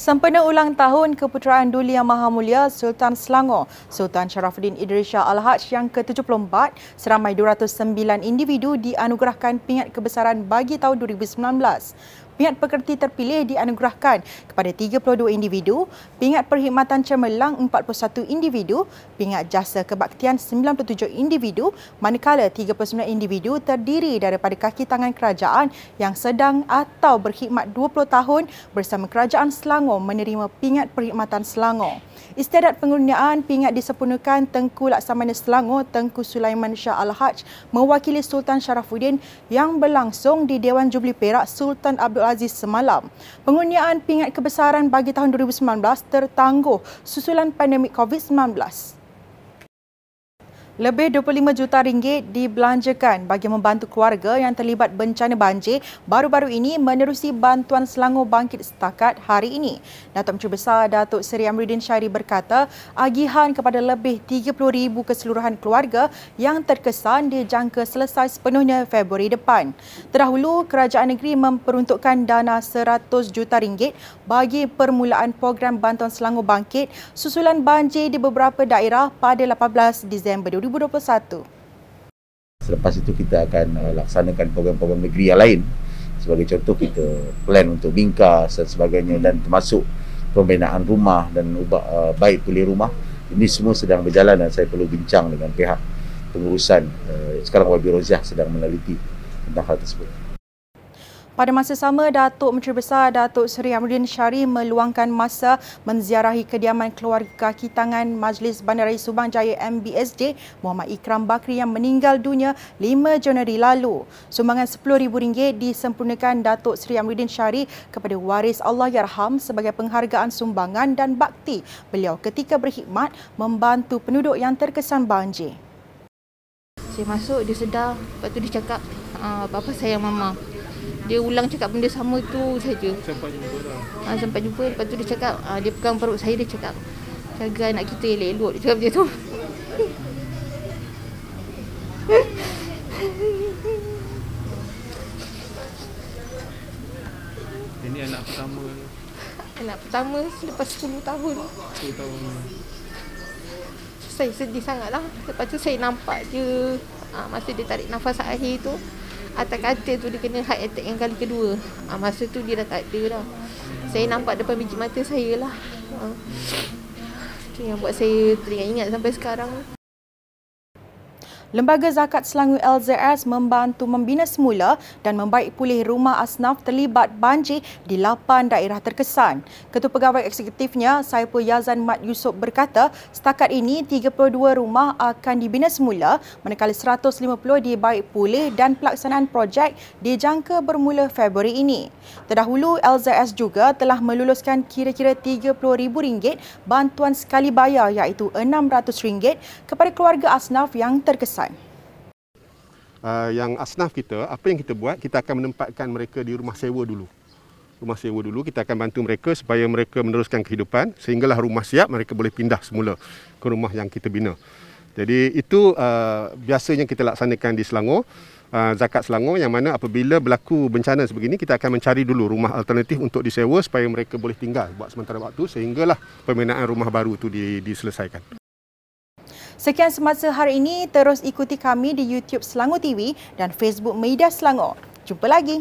Sempena ulang tahun Keputeraan Duli Yang Maha Mulia Sultan Selangor, Sultan Sharafuddin Idris Shah Al-Haj yang ke-74, seramai 209 individu dianugerahkan pingat kebesaran bagi tahun 2019 pingat pekerti terpilih dianugerahkan kepada 32 individu, pingat perkhidmatan cemerlang 41 individu, pingat jasa kebaktian 97 individu, manakala 39 individu terdiri daripada kaki tangan kerajaan yang sedang atau berkhidmat 20 tahun bersama Kerajaan Selangor menerima pingat perkhidmatan Selangor. Istiadat pengurniaan pingat disempurnakan Tengku Laksamana Selangor Tengku Sulaiman Shah Al-Haj mewakili Sultan Sharafuddin yang berlangsung di Dewan Jubli Perak Sultan Abdul Aziz semalam. Pengurniaan pingat kebesaran bagi tahun 2019 tertangguh susulan pandemik COVID-19. Lebih 25 juta ringgit dibelanjakan bagi membantu keluarga yang terlibat bencana banjir baru-baru ini menerusi bantuan Selangor Bangkit setakat hari ini. Datuk Menteri Besar Datuk Seri Amruddin Syari berkata, agihan kepada lebih 30,000 keseluruhan keluarga yang terkesan dijangka selesai sepenuhnya Februari depan. Terdahulu, kerajaan negeri memperuntukkan dana 100 juta ringgit bagi permulaan program bantuan Selangor Bangkit susulan banjir di beberapa daerah pada 18 Disember 2020. 2021. Selepas itu kita akan uh, laksanakan program-program negeri yang lain. Sebagai contoh kita plan untuk bingkas dan sebagainya dan termasuk pembinaan rumah dan ubah uh, baik pulih rumah. Ini semua sedang berjalan dan saya perlu bincang dengan pihak pengurusan. Uh, sekarang Wabi Roziah sedang meneliti tentang hal tersebut. Pada masa sama, Datuk Menteri Besar Datuk Seri Amruddin Syari meluangkan masa menziarahi kediaman keluarga kaki tangan Majlis Bandaraya Subang Jaya MBSJ Muhammad Ikram Bakri yang meninggal dunia 5 Januari lalu. Sumbangan RM10,000 disempurnakan Datuk Seri Amruddin Syari kepada waris Allah Yarham sebagai penghargaan sumbangan dan bakti beliau ketika berkhidmat membantu penduduk yang terkesan banjir. Saya masuk, dia sedar. Lepas tu dia cakap, ah, Bapa sayang Mama dia ulang cakap benda sama tu saja. Sampai jumpa dah. Ha, sampai jumpa lepas tu dia cakap ha, dia pegang perut saya dia cakap jaga anak kita elok-elok dia cakap macam tu. Ini anak pertama Anak pertama selepas 10 tahun 10 tahun Saya sedih sangat lah Lepas tu saya nampak je ha, Masa dia tarik nafas akhir tu atas katil tu dia kena heart attack yang kali kedua. Ha, masa tu dia dah tak ada dah. Saya nampak depan biji mata saya lah. Ha. Itu yang buat saya teringat ingat sampai sekarang. Lembaga Zakat Selangor LZS membantu membina semula dan membaik pulih rumah asnaf terlibat banjir di 8 daerah terkesan. Ketua Pegawai Eksekutifnya, Saiful Yazan Mat Yusof berkata, setakat ini 32 rumah akan dibina semula manakala 150 dibaik pulih dan pelaksanaan projek dijangka bermula Februari ini. Terdahulu, LZS juga telah meluluskan kira-kira RM30,000 bantuan sekali bayar iaitu RM600 kepada keluarga asnaf yang terkesan uh, yang asnaf kita, apa yang kita buat, kita akan menempatkan mereka di rumah sewa dulu. Rumah sewa dulu, kita akan bantu mereka supaya mereka meneruskan kehidupan sehinggalah rumah siap, mereka boleh pindah semula ke rumah yang kita bina. Jadi itu uh, biasanya kita laksanakan di Selangor, uh, Zakat Selangor yang mana apabila berlaku bencana sebegini, kita akan mencari dulu rumah alternatif untuk disewa supaya mereka boleh tinggal buat sementara waktu sehinggalah pembinaan rumah baru itu diselesaikan. Sekian semasa hari ini, terus ikuti kami di YouTube Selangor TV dan Facebook Media Selangor. Jumpa lagi.